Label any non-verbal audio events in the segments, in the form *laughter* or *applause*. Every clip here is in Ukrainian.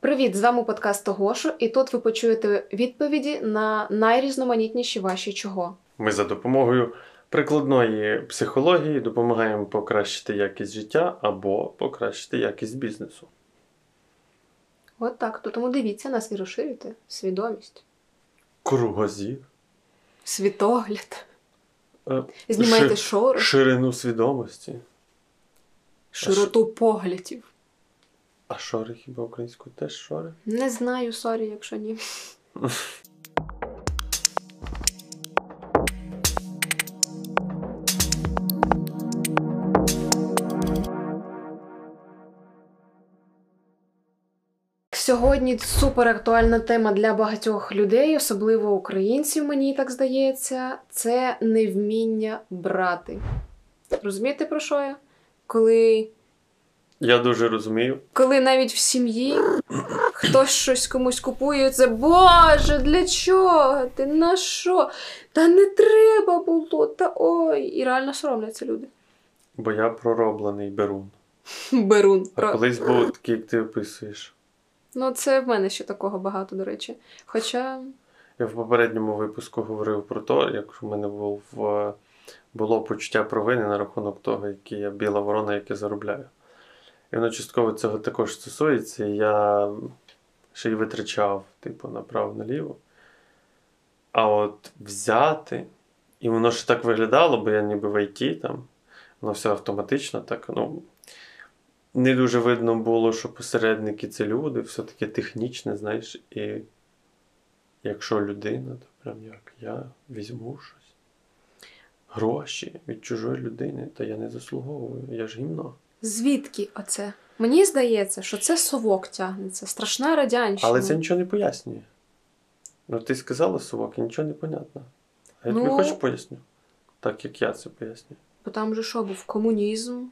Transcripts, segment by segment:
Привіт! З вами подкаст Тогошу, і тут ви почуєте відповіді на найрізноманітніші ваші чого. Ми за допомогою прикладної психології допомагаємо покращити якість життя або покращити якість бізнесу. От так. То тому дивіться нас і розширюйте свідомість, Кругозір. світогляд. Е, Знімайте ши- шори, Ширину свідомості. широту поглядів. А шори хіба українською теж шори? Не знаю, сорі, якщо ні. Сьогодні супер актуальна тема для багатьох людей, особливо українців, мені так здається, це невміння брати. Розумієте, про що я? Коли Я дуже розумію. коли навіть в сім'ї хтось щось комусь купує, це Боже, для чого? Ти на що? Та не треба було, та ой. І реально соромляться люди. Бо я пророблений берун. Берун. А колись був такий, як ти описуєш. Ну, це в мене ще такого багато, до речі. Хоча Я в попередньому випуску говорив про те, як в мене був, е, було почуття провини на рахунок того, який я біла ворона, яке заробляю. І воно частково цього також стосується. Я ще й витрачав, типу, направо-наліво. А от взяти, і воно ще так виглядало, бо я ніби в ІТ там, воно все автоматично так, ну. Не дуже видно було, що посередники це люди, все таке технічне, знаєш, і якщо людина, то прям як я візьму щось. Гроші від чужої людини, то я не заслуговую, я ж гімно. Звідки оце? Мені здається, що це совок тягнеться, страшна радянщина. Але це нічого не пояснює. Ну, ти сказала совок, і нічого не понятно. А я Ну- тобі хочеш поясню? Так як я це поясню. Бо там же що був комунізм,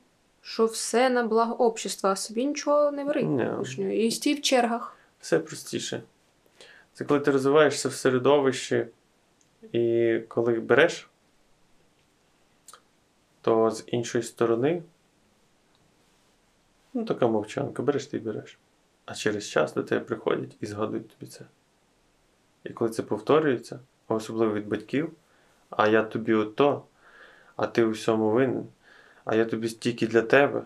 що все на благо общества, а собі нічого не бери І стій в чергах. Все простіше. Це коли ти розвиваєшся в середовищі, і коли береш, то з іншої сторони, ну така мовчанка, береш ти й береш. А через час до тебе приходять і згадують тобі це. І коли це повторюється, особливо від батьків, а я тобі ото, а ти у всьому винен, а я тобі стільки для тебе.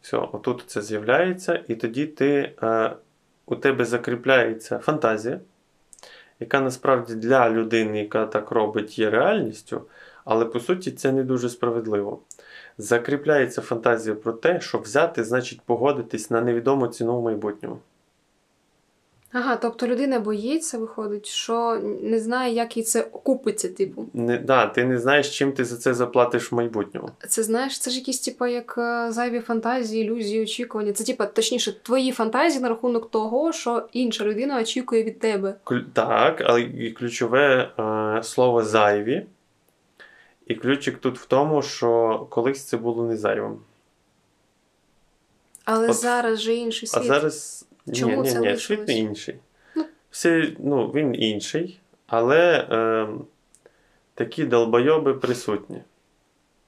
Все, отут це з'являється, і тоді ти, е, у тебе закріпляється фантазія, яка насправді для людини, яка так робить, є реальністю, але по суті це не дуже справедливо. Закріпляється фантазія про те, що взяти значить погодитись на невідому ціну в майбутньому. Ага, тобто людина боїться, виходить, що не знає, як їй це окупиться, типу. Не, да, ти не знаєш, чим ти за це заплатиш в майбутньому. Це знаєш, це ж якісь, типа, як е, зайві фантазії, ілюзії, очікування. Це, типа, точніше, твої фантазії на рахунок того, що інша людина очікує від тебе. Так, але ключове е, слово зайві. І ключик тут в тому, що колись це було не зайвим. Але От. зараз же інший А зараз Чому ні, це ні, ні, світ не інший. Ну. Всі, ну, він інший, але е, такі долбойоби присутні.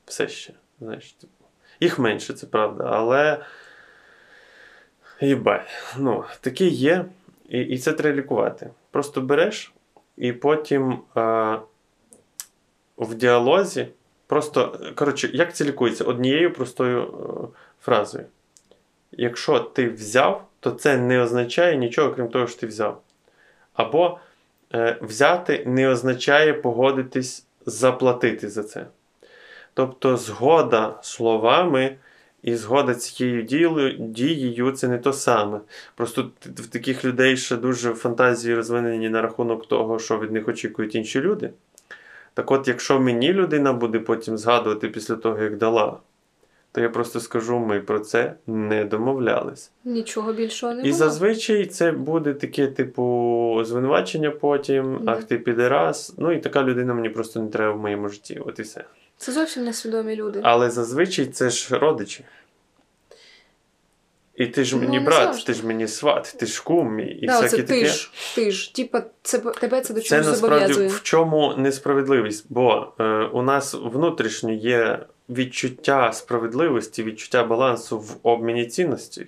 Все ще. Знаєш, типу. Їх менше, це правда, але. Їбать. Ну, такі є, і, і це треба лікувати. Просто береш, і потім е, в діалозі. Просто, коротше, як це лікується? Однією простою е, фразою. Якщо ти взяв, то це не означає нічого, крім того, що ти взяв. Або е, взяти не означає погодитись заплатити за це. Тобто, згода словами і згода цією дією, дією це не то саме. Просто в таких людей ще дуже фантазії розвинені на рахунок того, що від них очікують інші люди. Так от, якщо мені людина буде потім згадувати після того, як дала, то я просто скажу, ми про це не домовлялись. Нічого більшого не І було. зазвичай це буде таке, типу, звинувачення потім, ах ти підерас. Ну і така людина мені просто не треба в моєму житті. От і все. Це зовсім несвідомі люди. Але зазвичай це ж родичі. І ти ж Ну, мені не брат, ти ж мені сват, ти ж кум і да, всяке це таке. ти ж, ти ж. Типа, це, тебе це до Це насправді зобов'язує. в чому несправедливість? Бо е, у нас внутрішньо є відчуття справедливості, відчуття балансу в обміні цінностей.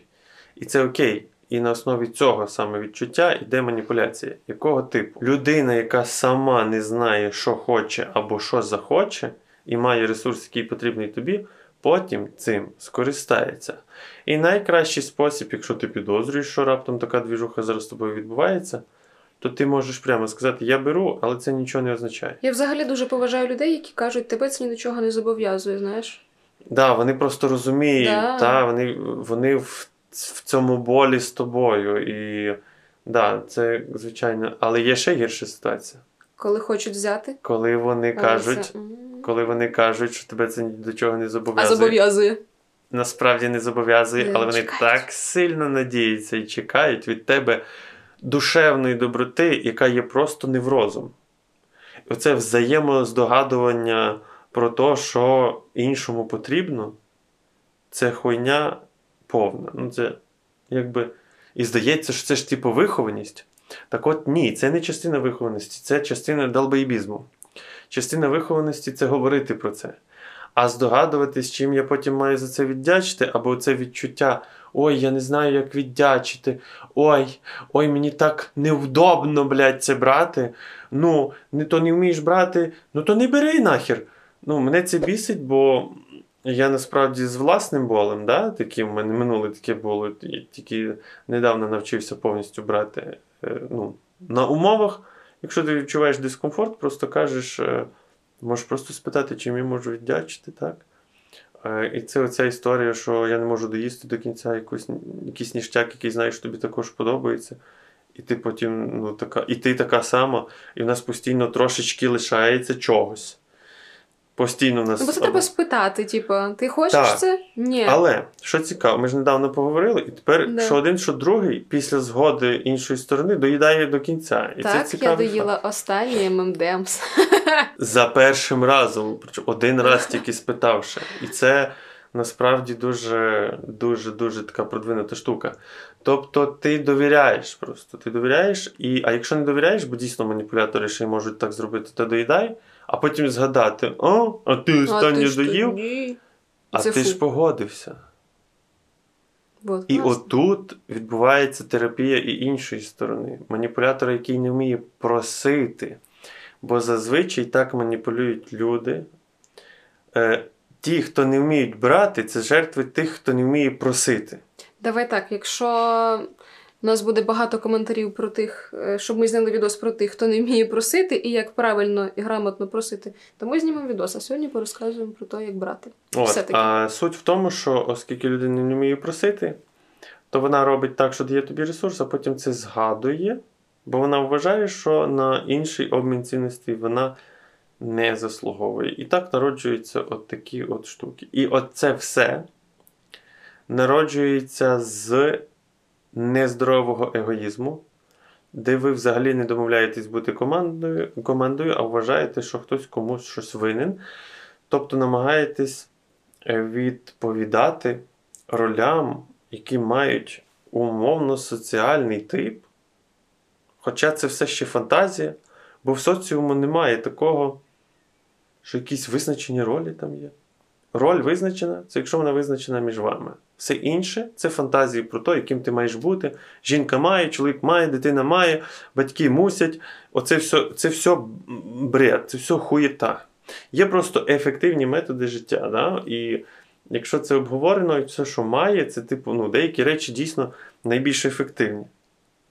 І це окей. і на основі цього саме відчуття йде маніпуляція. Якого типу? Людина, яка сама не знає, що хоче або що захоче, і має ресурс, який потрібний тобі, потім цим скористається. І найкращий спосіб, якщо ти підозрюєш, що раптом така двіжуха зараз з тобою відбувається, то ти можеш прямо сказати: Я беру, але це нічого не означає. Я взагалі дуже поважаю людей, які кажуть, тебе це ні до чого не зобов'язує, знаєш. Да, вони просто розуміють, Да. та, вони, вони в, в цьому болі з тобою. І да, це звичайно. Але є ще гірша ситуація, Коли хочуть взяти. коли вони але кажуть, це-. Коли вони кажуть, що тебе це ні до чого не А зобов'язує. зобов'язує. Насправді не зобов'язує, але вони чекають. так сильно надіються і чекають від тебе душевної доброти, яка є просто неврозом. І Оце взаємоздогадування про те, що іншому потрібно, це хуйня повна. Ну, це якби. І здається, що це ж типу вихованість. Так от ні, це не частина вихованості, це частина долбоєбізму. Частина вихованості це говорити про це. А здогадуватись, чим я потім маю за це віддячити, або це відчуття: ой, я не знаю, як віддячити. Ой, ой, мені так невдобно, блядь, це брати. Ну, не то не вмієш брати, ну то не бери нахер. Ну, мене це бісить, бо я насправді з власним болем, да, таким в мене минуле таке було. Я тільки недавно навчився повністю брати. е, Ну, на умовах, якщо ти відчуваєш дискомфорт, просто кажеш. е, Можеш просто спитати, чим я можу віддячити, так? Е, І це оця історія, що я не можу доїсти до кінця якусь, якийсь ніштяк, який знаєш, тобі також подобається. І ти потім, ну, така, і ти така сама, і в нас постійно трошечки лишається чогось. Постійно нас. Ну, бо це треба спитати, типу, ти хочеш Так. це? Ні. але що цікаво, ми ж недавно поговорили, і тепер Да. що один, що другий, після згоди іншої сторони, доїдає до кінця. І це так, я цікавий факт. доїла останній M&M's. *laughs* За першим разом, один раз тільки спитавши. І це насправді дуже, дуже, дуже така продвинута штука. Тобто ти довіряєш просто. Ти довіряєш, і, а якщо не довіряєш, бо дійсно маніпулятори ще й можуть так зробити, то доїдай, а потім згадати: о, а ти останнє ж доїв, тоді. а Це ти фу. ж погодився. Вот, І класно. отут відбувається терапія і іншої сторони. Маніпулятор, який не вміє просити. Бо зазвичай так маніпулюють люди. Е, ті, хто не вміють брати, це жертви тих, хто не вміє просити. Давай так, якщо у нас буде багато коментарів про тих, е, щоб ми зняли відос про тих, хто не вміє просити, і як правильно і грамотно просити, то ми знімемо відос. А сьогодні порозказуємо про те, як брати. От. Все-таки. А суть в тому, що оскільки людина не вміє просити, то вона робить так, що дає тобі ресурс, а потім це згадує, бо вона вважає, що на інший обмін цінностей вона не заслуговує. І так народжуються от такі от штуки. І от це все народжується з нездорового егоїзму, де ви взагалі не домовляєтесь бути командою, командою, а вважаєте, що хтось комусь щось винен. Тобто намагаєтесь е, відповідати ролям, які мають умовно соціальний тип. Хоча це все ще фантазія, бо в соціуму немає такого, що якісь визначені ролі там є. Роль визначена, це якщо вона визначена між вами. Все інше це фантазії про те, яким ти маєш бути. Жінка має, чоловік має, дитина має, батьки мусять. Оце все, це все бред, це все хуєта. Є просто ефективні методи життя. Да? І якщо це обговорено, і все, що має, це типу, ну, деякі речі дійсно найбільш ефективні.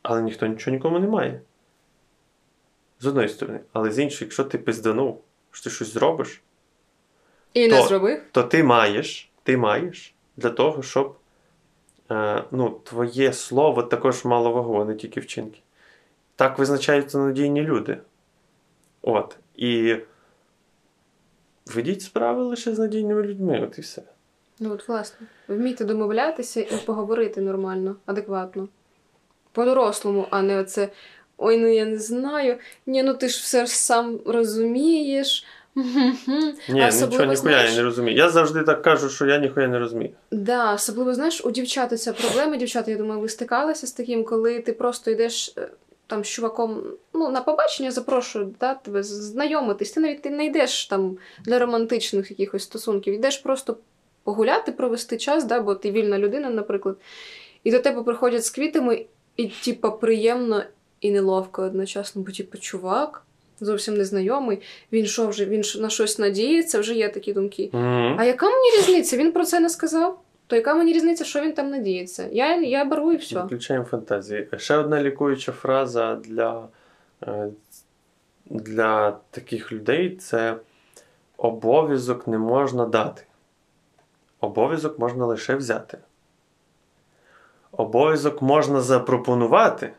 Але ніхто нічого нікому не має. З одної сторони. Але з іншої, якщо ти пизданув, що ти щось зробиш, І не то- зробив. то ти маєш, ти маєш для того, щоб е, ну, твоє слово також мало вагу, а не тільки вчинки. Так визначаються надійні люди. От. І ведіть справи лише з надійними людьми, от і все. Ну от власне, вмійте домовлятися і поговорити нормально, адекватно. По-дорослому, а не оце. Ой, ну я не знаю. Ні, ну ти ж все ж сам розумієш. Мгм-гм». Ні, особливо, нічого ніхуя я не розумію. Я завжди так кажу, що я ніхуя не розумію. Да, особливо, знаєш, у дівчат ця проблема. Дівчата, я думаю, ви стикалися з таким, коли ти просто йдеш е, там з чуваком ну, на побачення, запрошують да, тебе знайомитись. Ти навіть ти не йдеш там для романтичних якихось стосунків, йдеш просто погуляти, провести час, да, бо ти вільна людина, наприклад. І до тебе приходять з квітами, і, типа, приємно і неловко одночасно, бо, типу, чувак, зовсім незнайомий, він що вже він на щось надіється, вже є такі думки. Угу. А яка мені різниця? Він про це не сказав? То яка мені різниця, що він там надіється? Я, я беру і все. Включаємо фантазії. Ще одна лікуюча фраза для, е, для таких людей це обов'язок не можна дати. Обов'язок можна лише взяти. Обов'язок можна запропонувати,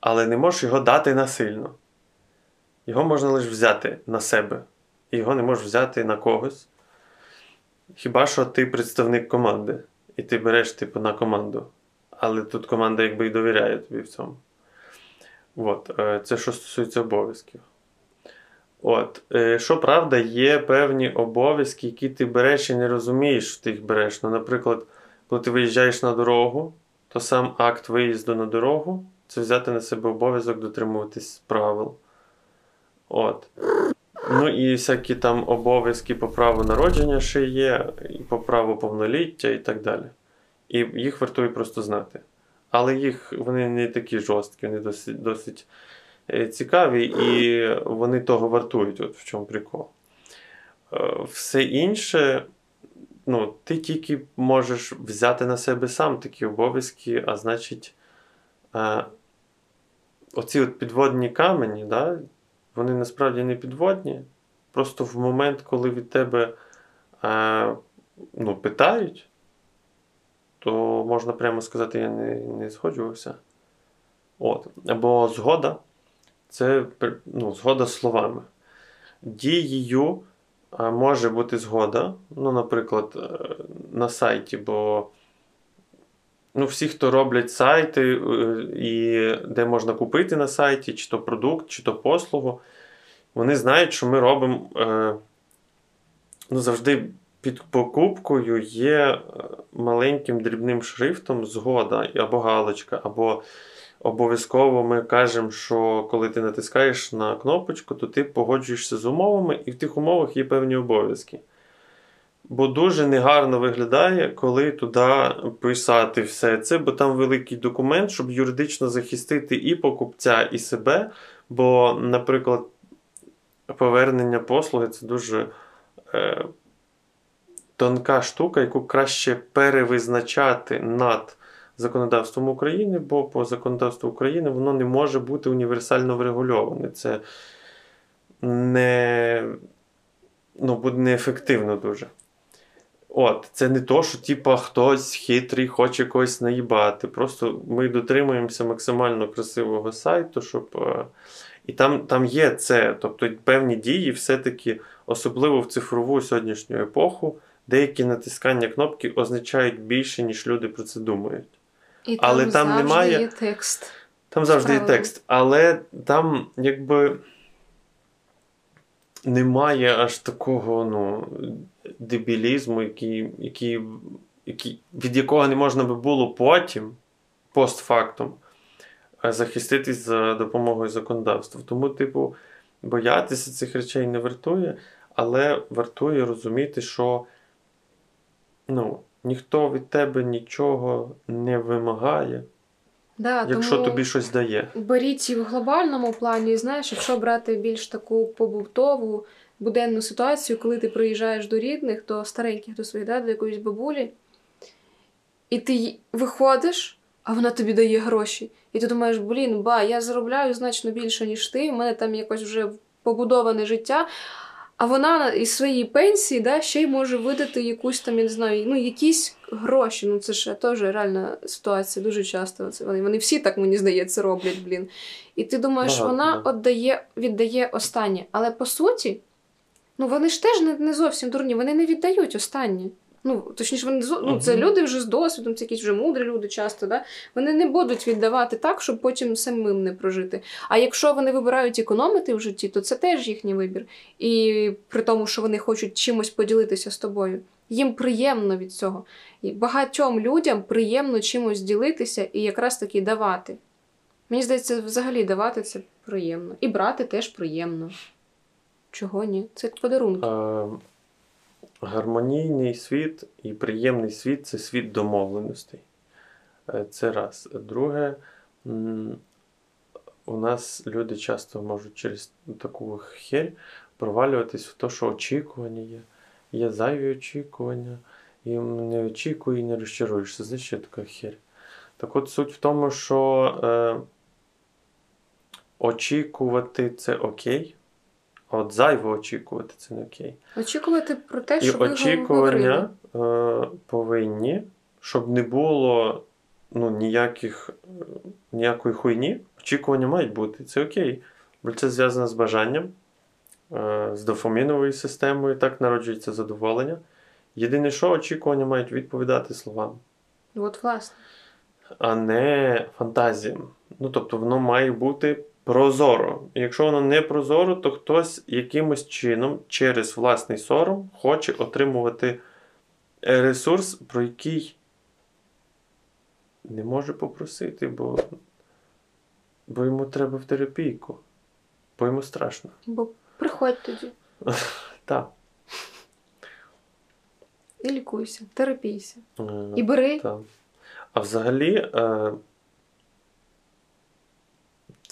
але не можеш його дати насильно. Його можна лише взяти на себе. І його не можеш взяти на когось. Хіба що ти представник команди, і ти береш типу, на команду. Але тут команда якби і довіряє тобі в цьому. От, е, це що стосується обов'язків. От, е, що правда, є певні обов'язки, які ти береш і не розумієш, що ти їх береш. Ну, наприклад, коли ти виїжджаєш на дорогу, то сам акт виїзду на дорогу це взяти на себе обов'язок дотримуватись правил. От. Ну і всякі там обов'язки по праву народження ще є, і по праву повноліття і так далі. І їх вартує просто знати. Але їх вони не такі жорсткі, вони досить досить е, цікаві, і вони того вартують, от в чому прикол. Е, Все інше, ну, ти тільки можеш взяти на себе сам такі обов'язки, а значить, е, оці от підводні камені, да, вони насправді не підводні. Просто в момент, коли від тебе е, ну, питають, то можна прямо сказати, я не, не згоджувався. От. Або згода це ну, згода словами. Дією е, може бути згода, ну, наприклад, е, на сайті, бо ну, всі, хто роблять сайти, е, і де можна купити на сайті, чи то продукт, чи то послугу, вони знають, що ми робимо е, ну, завжди під покупкою є е, маленьким дрібним шрифтом згода або галочка, або обов'язково ми кажемо, що коли ти натискаєш на кнопочку, то ти погоджуєшся з умовами, і в тих умовах є певні обов'язки. Бо дуже негарно виглядає, коли туди писати все це, бо там великий документ, щоб юридично захистити і покупця, і себе. Бо, наприклад, повернення послуги це дуже е, тонка штука, яку краще перевизначати над законодавством України, бо по законодавству України воно не може бути універсально врегульоване. Це не, ну, буде неефективно дуже. От, це не то, що типа, хтось хитрий хоче когось наїбати. Просто ми дотримуємося максимально красивого сайту, щоб. Е, і там там є це. Тобто певні дії, все-таки, особливо в цифрову сьогоднішню епоху, деякі натискання кнопки означають більше, ніж люди про це думають. І там Але там завжди немає- є текст. Там завжди є текст, але там якби немає аж такого ну, дебілізму, який, який, який, від якого не можна би було потім, постфактум, е, захиститись за допомогою законодавства. Тому, типу, боятися цих речей не вартує, але вартує розуміти, що ну, ніхто від тебе нічого не вимагає, Да, якщо тому... тобі щось дає. Беріть і в глобальному плані, знаєш, якщо брати більш таку побутову буденну ситуацію, коли ти приїжджаєш до рідних, до стареньких, до своїх, да, до якоїсь бабулі, і ти виходиш, а вона тобі дає гроші. І ти думаєш, блін, ба, я заробляю значно більше, ніж ти, у мене там якось вже побудоване життя. А вона із своєї пенсії да, ще й може видати якусь там, я не знаю, ну, якісь гроші. Ну, це ж теж реальна ситуація дуже часто. Це вони, вони всі так, мені здається, роблять, блін. І ти думаєш, Багато, вона да. віддає, віддає останнє. Але по суті, ну вони ж теж не, не зовсім дурні, вони не віддають останнє. Ну, точніше, вони ну, це люди вже з досвідом, це якісь вже мудрі люди часто, да? вони не будуть віддавати так, щоб потім самим не прожити. А якщо вони вибирають економити в житті, то це теж їхній вибір. І при тому, що вони хочуть чимось поділитися з тобою. Їм приємно від цього. І багатьом людям приємно чимось ділитися і якраз таки давати. Мені здається, взагалі давати це приємно. І брати теж приємно. Чого ні? Це як подарунки. Е, гармонійний світ і приємний світ це світ домовленостей. Е, Це раз. Друге, у нас люди часто можуть через таку херь провалюватись в те, що очікування є. Є зайві очікування, і не очікуй і не розчаруєшся. Знаєш, що така херь? Так от суть в тому, що е, очікувати це окей, а от зайво очікувати це не окей. Очікувати про те, І що ви очікування е, повинні, щоб не було ну, ніяких, ніякої хуйні. Очікування мають бути. Це окей. Бо це зв'язано з бажанням, е, з дофаміновою системою, так народжується задоволення. Єдине, що очікування мають відповідати словам, От, власне. а не фантазіям. Ну, тобто, воно має бути прозоро. Якщо воно не прозоро, то хтось якимось чином через власний сором хоче отримувати ресурс, про який не може попросити, бо, бо йому треба в терапійку, бо йому страшно. Бо приходь тоді *laughs* Так. і лікуйся, терапійся. Е, І бери. Так. А взагалі е,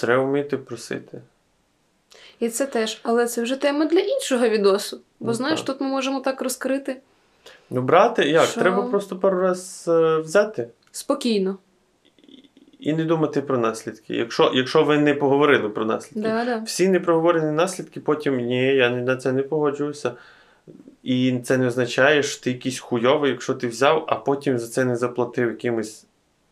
треба вміти просити. І це теж, але це вже тема для іншого відосу. Бо Ну, знаєш, так. тут ми можемо так розкрити Ну, брати, як? Що? Треба просто пару раз е, взяти спокійно. і не думати про наслідки. Якщо, якщо ви не поговорили про наслідки. Да, да. Всі непроговорені наслідки, потім ні, я на це не погоджуюся. І це не означає, що ти якийсь хуйовий, якщо ти взяв, а потім за це не заплатив якимось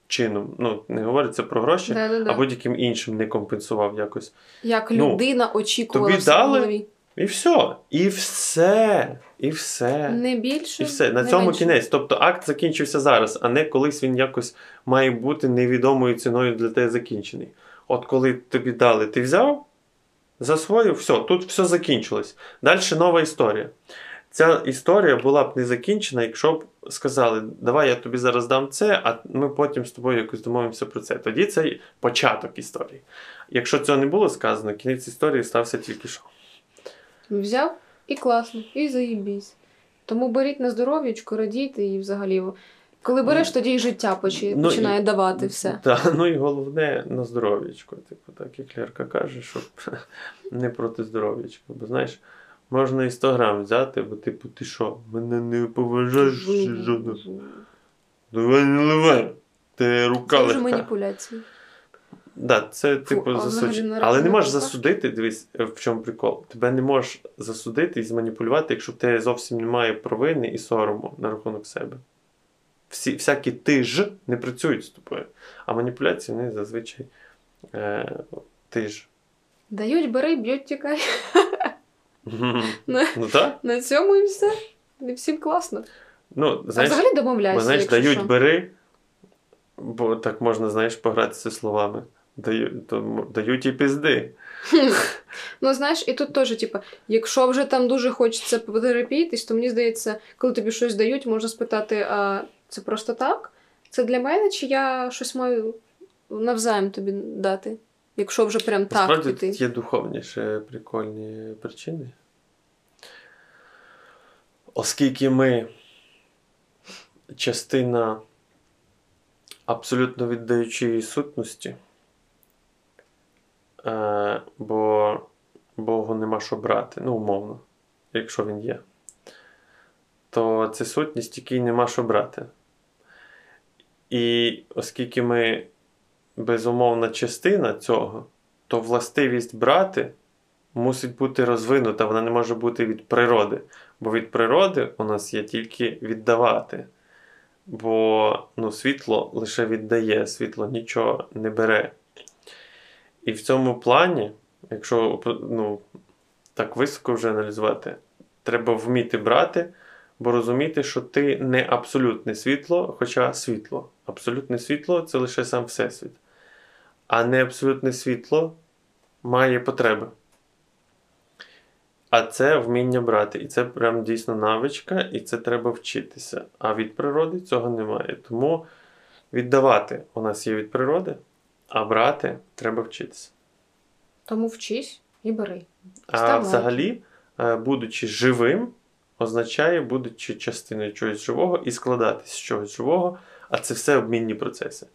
чином. Ну, не говориться про гроші, Да, да, да. а будь-яким іншим не компенсував якось. Як ну, людина очікувала тобі в дали? голові. І все. І все. І все. Не більше. І все. На не цьому менше. кінець. Тобто акт закінчився зараз, а не колись він якось має бути невідомою ціною для тебе закінчений. От коли тобі дали, ти взяв, засвоїв, все, тут все закінчилось. Далі нова історія. Ця історія була б не закінчена, якщо б сказали, давай я тобі зараз дам це, а ми потім з тобою якось домовимося про це. Тоді це початок історії. Якщо цього не було сказано, кінець історії стався тільки що. Взяв і класно, і заїбісь. Тому беріть на здоров'ячко, радійте і взагалі. Коли береш, тоді і життя почи- Ну, починає і- давати все. *laughs* Та, ну і головне на здоров'ячко. Типу, так як Лерка каже, щоб *laughs* не проти здоров'ячка. Бо знаєш, можна і 100 грам взяти, бо типу, ти що, мене не поважаєш чи що? Давай не ливай. Ти рука Це вже легка. маніпуляції. Да, це типу а засудження. взагалі Але не можеш засудити, дивись, е, в чому прикол. Тебе не можеш засудити і зманіпулювати, якщо в тебе зовсім немає провини і сорому на рахунок себе. Всі, всякі ти ж не працюють з тобою. А маніпуляції вони зазвичай е, ти ж. Дають, бери, б'ють, тікай. Ну так? На цьому і все. І всім класно. Ну, а взагалі домовляйся, знаєш якщо дають що. бери, бо так можна, знаєш, погратися словами. Дають, то, дають і пізди. *laughs* Ну, знаєш, і тут теж, типу, якщо вже там дуже хочеться потерапійтись, то мені здається, коли тобі щось дають, можна спитати, а це просто так? Це для мене, чи я щось маю навзаєм тобі дати? Якщо вже прям так Насправді піти. є духовніше прикольні причини. Оскільки ми частина абсолютно віддаючої сутності, е, бо Богу нема що брати, ну, умовно, якщо він є, то це сутність, якій нема що брати. І оскільки ми безумовна частина цього, то властивість брати мусить бути розвинута, вона не може бути від природи. Бо від природи у нас є тільки віддавати. Бо ну, світло лише віддає, світло нічого не бере. І в цьому плані, якщо ну, так високо вже аналізувати, треба вміти брати, бо розуміти, що ти не абсолютне світло, хоча світло. Абсолютне світло це лише сам Всесвіт. А не абсолютне світло має потреби. А це вміння брати. І це прям дійсно навичка, і це треба вчитися. А від природи цього немає. Тому віддавати у нас є від природи, а брати треба вчитися. Тому вчись і бери. А взагалі, е, будучи живим, означає, будучи частиною чогось живого і складатись з чогось живого, А це все обмінні процеси.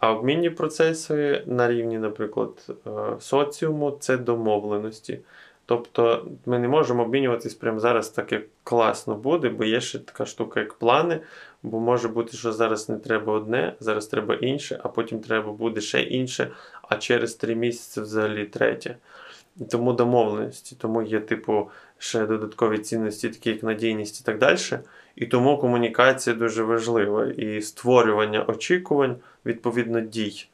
А обмінні процеси на рівні, наприклад, е, соціуму це домовленості. Тобто ми не можемо обмінюватись прямо зараз так, як класно буде, бо є ще така штука, як плани. Бо може бути, що зараз не треба одне, зараз треба інше, а потім треба буде ще інше, а через три місяці взагалі третє. Тому домовленості, тому є, типу, ще додаткові цінності, такі як надійність і так далі. І тому комунікація дуже важлива і створювання очікувань, відповідно, дій.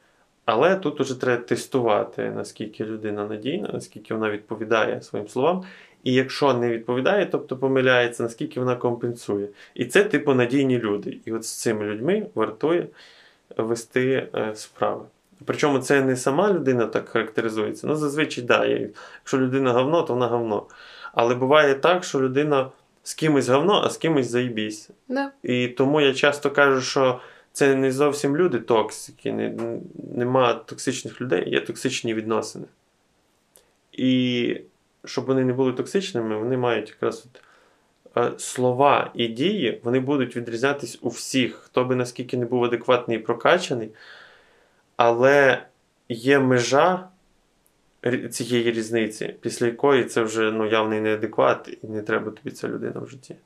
Але тут уже треба тестувати, наскільки людина надійна, наскільки вона відповідає своїм словам. І якщо не відповідає, тобто помиляється, наскільки вона компенсує. І це, типу, надійні люди. І от з цими людьми вартує вести е, справи. Причому це не сама людина так характеризується. Ну, зазвичай, да, якщо людина говно, то вона говно. Але буває так, що людина з кимось говно, а з кимось заїбісь. Да. І тому я часто кажу, що це не зовсім люди токсики, не, нема токсичних людей, є токсичні відносини. І щоб вони не були токсичними, вони мають якраз от, е, слова і дії, вони будуть відрізнятись у всіх, хто би наскільки не був адекватний і прокачаний. Але є межа цієї різниці, після якої це вже ну, явний неадекват, і не треба тобі ця людина в житті.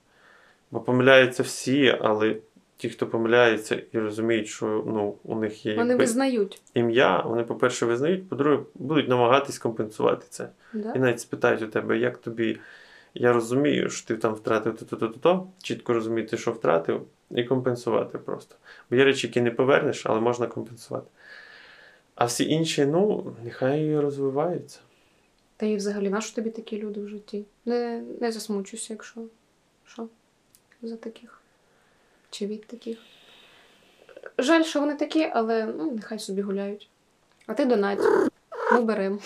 Бо помиляються всі, але ті, хто помиляється і розуміють, що ну, у них є Вони визнають. ім'я, вони, по-перше, визнають, по-друге, будуть намагатись компенсувати це. Да? І навіть спитають у тебе, як тобі. Я розумію, що ти там втратив то-то-то-то, чітко розуміти, що втратив, і компенсувати просто. Бо є речі, які не повернеш, але можна компенсувати. А всі інші, ну, нехай розвиваються. Та і взагалі, нащо тобі такі люди в житті? Не, не засмучуйся, якщо що за таких. Чи від таких. Жаль, що вони такі, але ну, нехай собі гуляють. А ти донать. Ми беремо.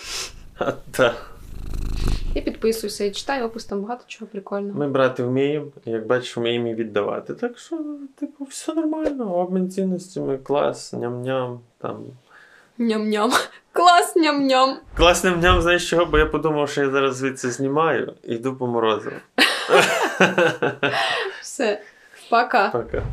І підписуйся, і читай опис, там багато чого прикольного. Ми брати вміємо, як бачиш, вміємо і віддавати. Так що, типу, все нормально, обмін цінностями, клас, ням-ням. там. Ням-ням. *laughs* Клас, ням-ням. Клас ням-ням, знаєш чого? Бо я подумав, що я зараз звідси знімаю і йду по морозу. *laughs* Все. Пока. Пока.